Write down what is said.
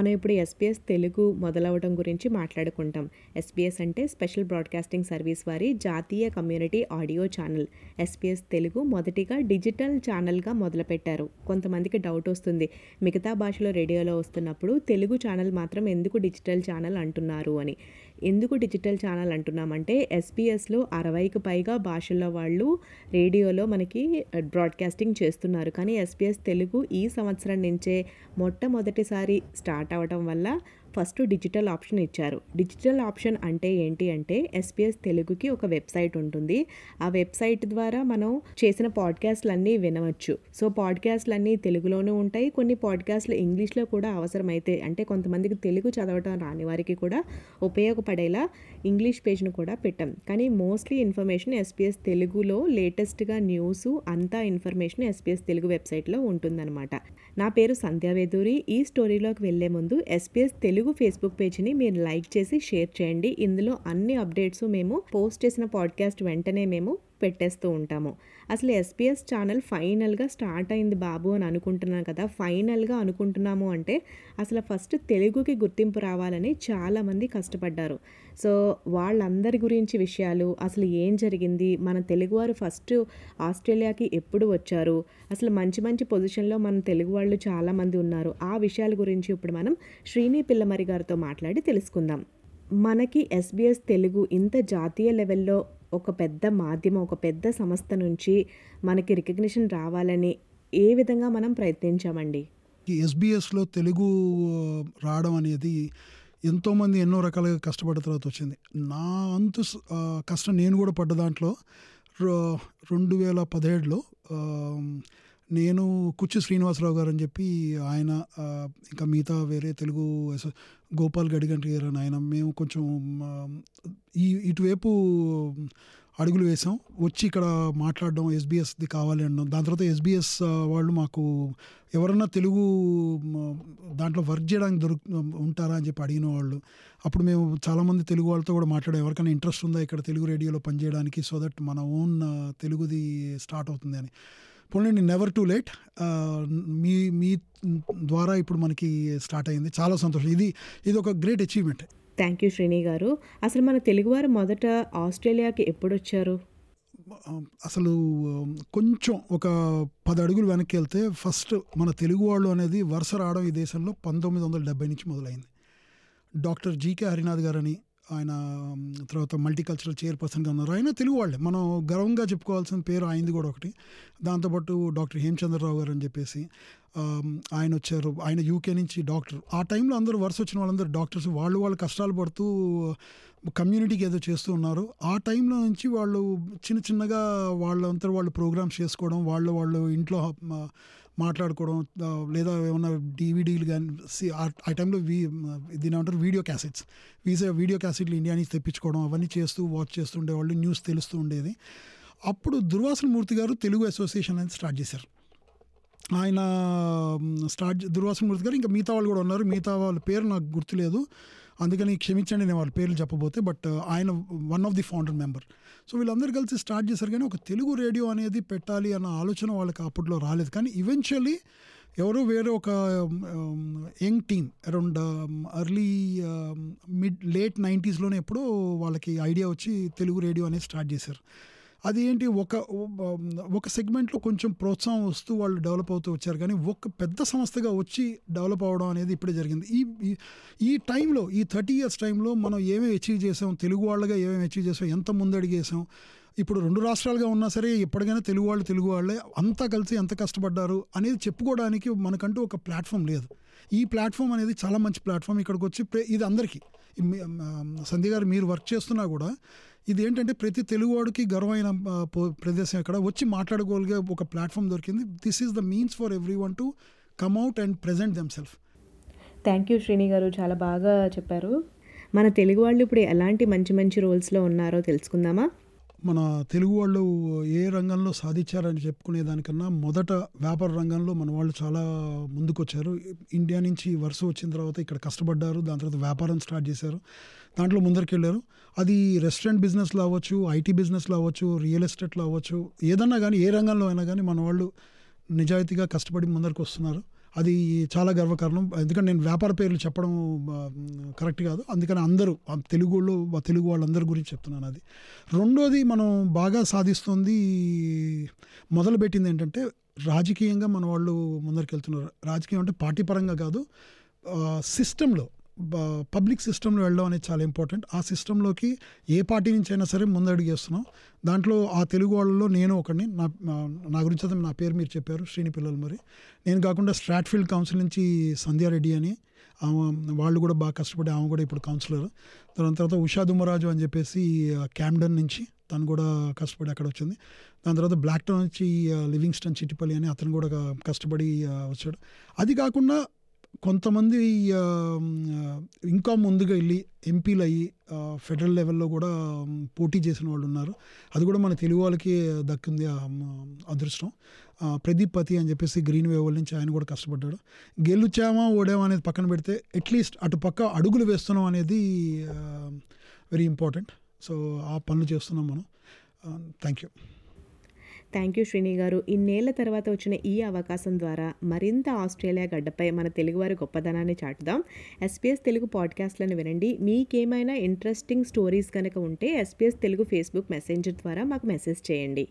మనం ఇప్పుడు ఎస్పీఎస్ తెలుగు మొదలవడం గురించి మాట్లాడుకుంటాం. ఎస్పీఎస్ అంటే స్పెషల్ బ్రాడ్కాస్టింగ్ సర్వీస్ వారి జాతీయ community audio channel. SPS Telugu మొదటిగా డిజిటల్ ఛానల్గా మొదలుపెట్టారు. కొంతమందికి డౌట్ వస్తుంది మిగతా భాషలో రేడియోలో వస్తున్నప్పుడు తెలుగు ఛానల్ మాత్రం ఎందుకు డిజిటల్ ఛానల్ అంటున్నారు అని. ఎందుకు డిజిటల్ ఛానల్ అంటున్నామంటే ఎస్పీఎస్లో అరవైకి పైగా భాషల్లో వాళ్ళు రేడియోలో మనకి బ్రాడ్కాస్టింగ్ చేస్తున్నారు. కానీ ఎస్పీఎస్ తెలుగు ఈ సంవత్సరం నుంచే మొట్టమొదటిసారి స్టార్ట్ అవ్వటం వల్ల ఫస్ట్ డిజిటల్ ఆప్షన్ ఇచ్చారు. డిజిటల్ ఆప్షన్ అంటే ఏంటి అంటే ఎస్పీఎస్ తెలుగుకి ఒక వెబ్సైట్ ఉంటుంది. ఆ వెబ్సైట్ ద్వారా మనం చేసిన పాడ్కాస్ట్లు అన్నీ వినవచ్చు. సో పాడ్కాస్ట్లు అన్నీ తెలుగులోనూ ఉంటాయి. కొన్ని పాడ్కాస్ట్లు ఇంగ్లీష్లో కూడా అవసరమైతే అంటే కొంతమందికి తెలుగు చదవటం రాని వారికి కూడా ఉపయోగపడేలా ఇంగ్లీష్ పేజ్ను కూడా పెట్టాం. కానీ మోస్ట్లీ ఇన్ఫర్మేషన్ ఎస్పీఎస్ తెలుగులో లేటెస్ట్గా న్యూస్ అంతా ఇన్ఫర్మేషన్ ఎస్పీఎస్ తెలుగు వెబ్సైట్లో ఉంటుందన్నమాట. నా పేరు సంధ్యావేదూరి. ఈ స్టోరీలోకి వెళ్ళే ముందు ఎస్పీఎస్ తెలుగు ఫేస్బుక్ పేజ్ని మీరు లైక్ చేసి షేర్ చేయండి. ఇందులో అన్ని అప్డేట్స్ మేము పోస్ట్ చేసిన పాడ్కాస్ట్ వెంటనే మేము పెట్టేస్తూ ఉంటాము. అసలు ఎస్పీఎస్ ఛానల్ ఫైనల్గా స్టార్ట్ అయింది బాబు అని అనుకుంటున్నాను కదా. ఫైనల్గా అనుకుంటున్నాము అంటే అసలు ఫస్ట్ తెలుగుకి గుర్తింపు రావాలని చాలామంది కష్టపడ్డారు. సో వాళ్ళందరి గురించి విషయాలు అసలు ఏం జరిగింది మన తెలుగువారు ఫస్ట్ ఆస్ట్రేలియాకి ఎప్పుడు వచ్చారు అసలు మంచి మంచి పొజిషన్లో మన తెలుగు వాళ్ళు చాలామంది ఉన్నారు ఆ విషయాల గురించి ఇప్పుడు మనం శ్రీని పిల్లమరి గారితో మాట్లాడి తెలుసుకుందాం. మనకి ఎస్బీఎస్ తెలుగు ఇంత జాతీయ లెవెల్లో ఒక పెద్ద మాధ్యమం ఒక పెద్ద సంస్థ నుంచి మనకి రికగ్నిషన్ రావాలని ఏ విధంగా మనం ప్రయత్నించామండి? ఈ ఎస్బీఎస్లో తెలుగు రావడం అనేది ఎంతోమంది ఎన్నో రకాలుగా కష్టపడ్డ తర్వాత వచ్చింది. నా అంతు కష్టం నేను కూడా పడ్డ దాంట్లో రెండు వేల పదిహేడులో నేను కుచ్చు శ్రీనివాసరావు గారు అని చెప్పి ఆయన ఇంకా మిగతా వేరే తెలుగు గోపాల్ గడిగంటి గారు అని ఆయన మేము కొంచెం ఈ ఇటువైపు అడుగులు వేసాం వచ్చి ఇక్కడ మాట్లాడడం ఎస్బీఎస్ది కావాలి అనడం. దాని తర్వాత ఎస్బీఎస్ వాళ్ళు మాకు ఎవరన్నా తెలుగు దాంట్లో వర్క్ చేయడానికి దొరుకు ఉంటారా అని చెప్పి అడిగిన వాళ్ళు. అప్పుడు మేము చాలామంది తెలుగు వాళ్ళతో కూడా మాట్లాడాం. ఎవరికైనా ఇంట్రెస్ట్ ఉందా ఇక్కడ తెలుగు రేడియోలో పనిచేయడానికి? సో దట్ మన ఓన్ తెలుగుది స్టార్ట్ అవుతుంది అని. పోనీ నెవర్ టు లేట్ మీ మీ ద్వారా ఇప్పుడు మనకి స్టార్ట్ అయింది. చాలా సంతోషం. ఇది ఇది ఒక great achievement thank you Srini garu. అసలు మన తెలుగువారు మొదట ఆస్ట్రేలియాకి ఎప్పుడు వచ్చారు? అసలు కొంచెం ఒక పది అడుగులు వెనక్కి వెళ్తే ఫస్ట్ మన తెలుగు వాళ్ళు అనేది వరుస రావడం ఈ దేశంలో పంతొమ్మిది వందల డెబ్బై నుంచి మొదలైంది. డాక్టర్ జీకే హరినాథ్ గారని ఆయన తర్వాత మల్టీకల్చరల్ చైర్పర్సన్గా ఉన్నారు. ఆయన తెలుగు వాళ్ళే. మనం గర్వంగా చెప్పుకోవాల్సిన పేరు ఆయనది కూడా ఒకటి. దాంతోపాటు డాక్టర్ హేమచంద్రరావు గారు అని చెప్పేసి ఆయన వచ్చారు. ఆయన యూకే నుంచి డాక్టర్. ఆ టైంలో అందరూ వరుస వచ్చిన వాళ్ళందరూ డాక్టర్స్. వాళ్ళు వాళ్ళు కష్టాలు పడుతూ కమ్యూనిటీకి ఏదో చేస్తూ ఉన్నారు. ఆ టైంలో నుంచి వాళ్ళు చిన్న చిన్నగా వాళ్ళంతా వాళ్ళు ప్రోగ్రామ్స్ చేసుకోవడం వాళ్ళు వాళ్ళు ఇంట్లో మాట్లాడుకోవడం లేదా ఏమన్నా డీవీడీలు కానీ సి- ఆ టైంలో వీ దీని ఏమంటారు వీడియో క్యాసెట్స్. వీసే వీడియో క్యాసెట్లు ఇండియా నుంచి తెప్పించుకోవడం అవన్నీ చేస్తూ వాచ్ చేస్తుండే ఉండేవాళ్ళు న్యూస్ తెలుస్తూ ఉండేది. అప్పుడు దుర్వాసన మూర్తి గారు తెలుగు అసోసియేషన్ అనేది స్టార్ట్ చేశారు. ఆయన స్టార్ట్ దుర్వాసన మూర్తి గారు ఇంకా మిగతా వాళ్ళు కూడా ఉన్నారు. మిగతా వాళ్ళ పేరు నాకు గుర్తులేదు. అందుకని క్షమించండి నేను వాళ్ళ పేర్లు చెప్పబోతే బట్ uh, ఆయన one of the founder member so వీళ్ళందరూ కలిసి స్టార్ట్ చేశారు కానీ ఒక తెలుగు రేడియో అనేది పెట్టాలి అన్న ఆలోచన వాళ్ళకి అప్పట్లో రాలేదు. కానీ ఈవెన్చువల్లీ ఎవరో వేరే ఒక young team around early mid late నైంటీస్లోనే ఎప్పుడో వాళ్ళకి ఐడియా వచ్చి తెలుగు రేడియో అనేది స్టార్ట్ చేశారు. అది ఏంటి ఒక ఒక సెగ్మెంట్లో కొంచెం ప్రోత్సాహం వస్తూ వాళ్ళు డెవలప్ అవుతూ వచ్చారు. కానీ ఒక పెద్ద సంస్థగా వచ్చి డెవలప్ అవడం అనేది ఇప్పుడే జరిగింది. ఈ ఈ- టైంలో ఈ థర్టీ ఇయర్స్ టైంలో మనం ఏమేమి అచీవ్ చేసాం? తెలుగు వాళ్ళగా ఏమేమి అచీవ్ చేసాం? ఎంత ముందడిగేసాం? ఇప్పుడు రెండు రాష్ట్రాలుగా ఉన్నా సరే ఎప్పటికైనా తెలుగు వాళ్ళు తెలుగు వాళ్ళే అంతా కలిసి ఎంత కష్టపడ్డారు అనేది చెప్పుకోవడానికి మనకంటూ ఒక ప్లాట్ఫామ్ లేదు. ఈ ప్లాట్ఫామ్ అనేది చాలా మంచి ప్లాట్ఫామ్ ఇక్కడికి వచ్చి ఇది అందరికీ. సంధి సంధ్య గారు మీరు వర్క్ చేస్తున్నా కూడా ఇది ఏంటంటే ప్రతి తెలుగువాడికి గర్వమైన ప్రదేశం ఇక్కడ వచ్చి మాట్లాడుకోగలిగే ఒక ప్లాట్ఫామ్ దొరికింది. This is the means for every one to come out and present them self thank you Srini garu. చాలా బాగా చెప్పారు. మన తెలుగు వాళ్ళు ఇప్పుడు ఎలాంటి మంచి మంచి రోల్స్లో ఉన్నారో తెలుసుకుందామా? మన తెలుగు వాళ్ళు ఏ రంగంలో సాధించారని చెప్పుకునే దానికన్నా మొదట వ్యాపార రంగంలో మన వాళ్ళు చాలా ముందుకొచ్చారు. ఇండియా నుంచి వరుస వచ్చిన తర్వాత ఇక్కడ కష్టపడ్డారు. దాని తర్వాత వ్యాపారం స్టార్ట్ చేశారు. దాంట్లో ముందరికి వెళ్ళారు అది రెస్టారెంట్ బిజినెస్లో అవ్వచ్చు ఐటీ బిజినెస్లో అవ్వచ్చు రియల్ ఎస్టేట్లో అవ్వచ్చు ఏదన్నా కానీ ఏ రంగంలో అయినా కానీ మన వాళ్ళు నిజాయితీగా కష్టపడి ముందరికి వస్తున్నారు అది చాలా గర్వకారణం. ఎందుకంటే నేను వ్యాపార పేర్లు చెప్పడం కరెక్ట్ కాదు. అందుకని అందరూ తెలుగు వాళ్ళు తెలుగు వాళ్ళందరి గురించి చెప్తున్నాను అది. రెండోది మనం బాగా సాధిస్తుంది మొదలుపెట్టింది ఏంటంటే రాజకీయంగా మన వాళ్ళు ముందరికి వెళ్తున్నారు రాజకీయం అంటే పార్టీ పరంగా కాదు సిస్టంలో పబ్లిక్ సిస్టంలో వెళ్ళడం అనేది చాలా ఇంపార్టెంట్. ఆ సిస్టంలోకి ఏ పార్టీ నుంచి అయినా సరే ముందడుగు వేస్తున్నాం. దాంట్లో ఆ తెలుగు వాళ్ళలో నేను ఒకడిని నా నా- గురించి అయితే నా పేరు మీరు చెప్పారు శ్రీని పిల్లలు మరి. నేను కాకుండా స్ట్రాట్ఫీల్డ్ కౌన్సిల్ నుంచి సంధ్యారెడ్డి అని ఆమె వాళ్ళు కూడా బాగా కష్టపడి ఆమె కూడా ఇప్పుడు కౌన్సిలర్. దాని తర్వాత ఉషా దుమ్మరాజు అని చెప్పేసి క్యామ్డన్ నుంచి తను కూడా కష్టపడి అక్కడ వచ్చింది. దాని తర్వాత బ్లాక్ టౌన్ నుంచి లివింగ్స్టన్ చిట్టిపల్లి అని అతను కూడా కష్టపడి వచ్చాడు. అది కాకుండా కొంతమంది ఇంకా ముందుగా వెళ్ళి ఎంపీలు అయ్యి ఫెడరల్ లెవెల్లో కూడా పోటీ చేసిన వాళ్ళు ఉన్నారు. అది కూడా మన తెలుగు వాళ్ళకి దక్కింది అదృష్టం. ప్రదీప్ పతి అని చెప్పేసి గ్రీన్ వేవల్ నుంచి ఆయన కూడా కష్టపడ్డాడు. గెలుచామా ఓడామా అనేది పక్కన పెడితే అట్లీస్ట్ అటు పక్క అడుగులు వేస్తున్నాం అనేది వెరీ ఇంపార్టెంట్. సో ఆ పనులు చేస్తున్నాం మనం. Thank you thank you Srini garu. ఇన్నేళ్ళ తర్వాత వచ్చిన ఈ అవకాశం ద్వారా మరింత ఆస్ట్రేలియా గడ్డపై మన తెలుగువారి గొప్పదనాన్ని చాటుదాం. ఎస్పీఎస్ తెలుగు పాడ్కాస్ట్లను వినండి. మీకేమైనా ఇంట్రెస్టింగ్ స్టోరీస్ కనుక ఉంటే ఎస్పీఎస్ తెలుగు ఫేస్బుక్ మెసెంజర్ ద్వారా మాకు మెసేజ్ చేయండి.